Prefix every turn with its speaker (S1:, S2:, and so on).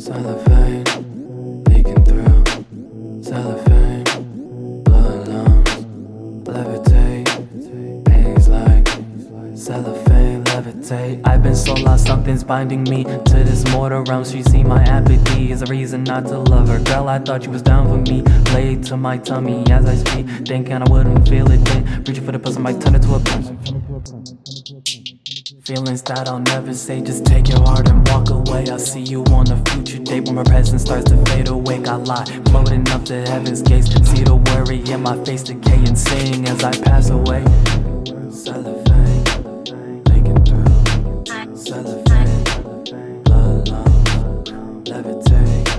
S1: cellophane, leaking through cellophane, blood levitate, paintings like cellophane, levitate. I've been so lost, something's binding me to this mortal realm. She see my apathy is a reason not to love her. Girl, I thought you was down for me. Laid to my tummy as I speak, thinking I wouldn't feel it. Then reaching for the pussy, might turn it to a punch. Feelings that I'll never say, just take your heart and walk away. I'll see you on a future date when my presence starts to fade away. Got lie, floating up to heaven's gates. See the worry in my face decay and sing as I pass away. Cellophane, through. Cellophane, levitate.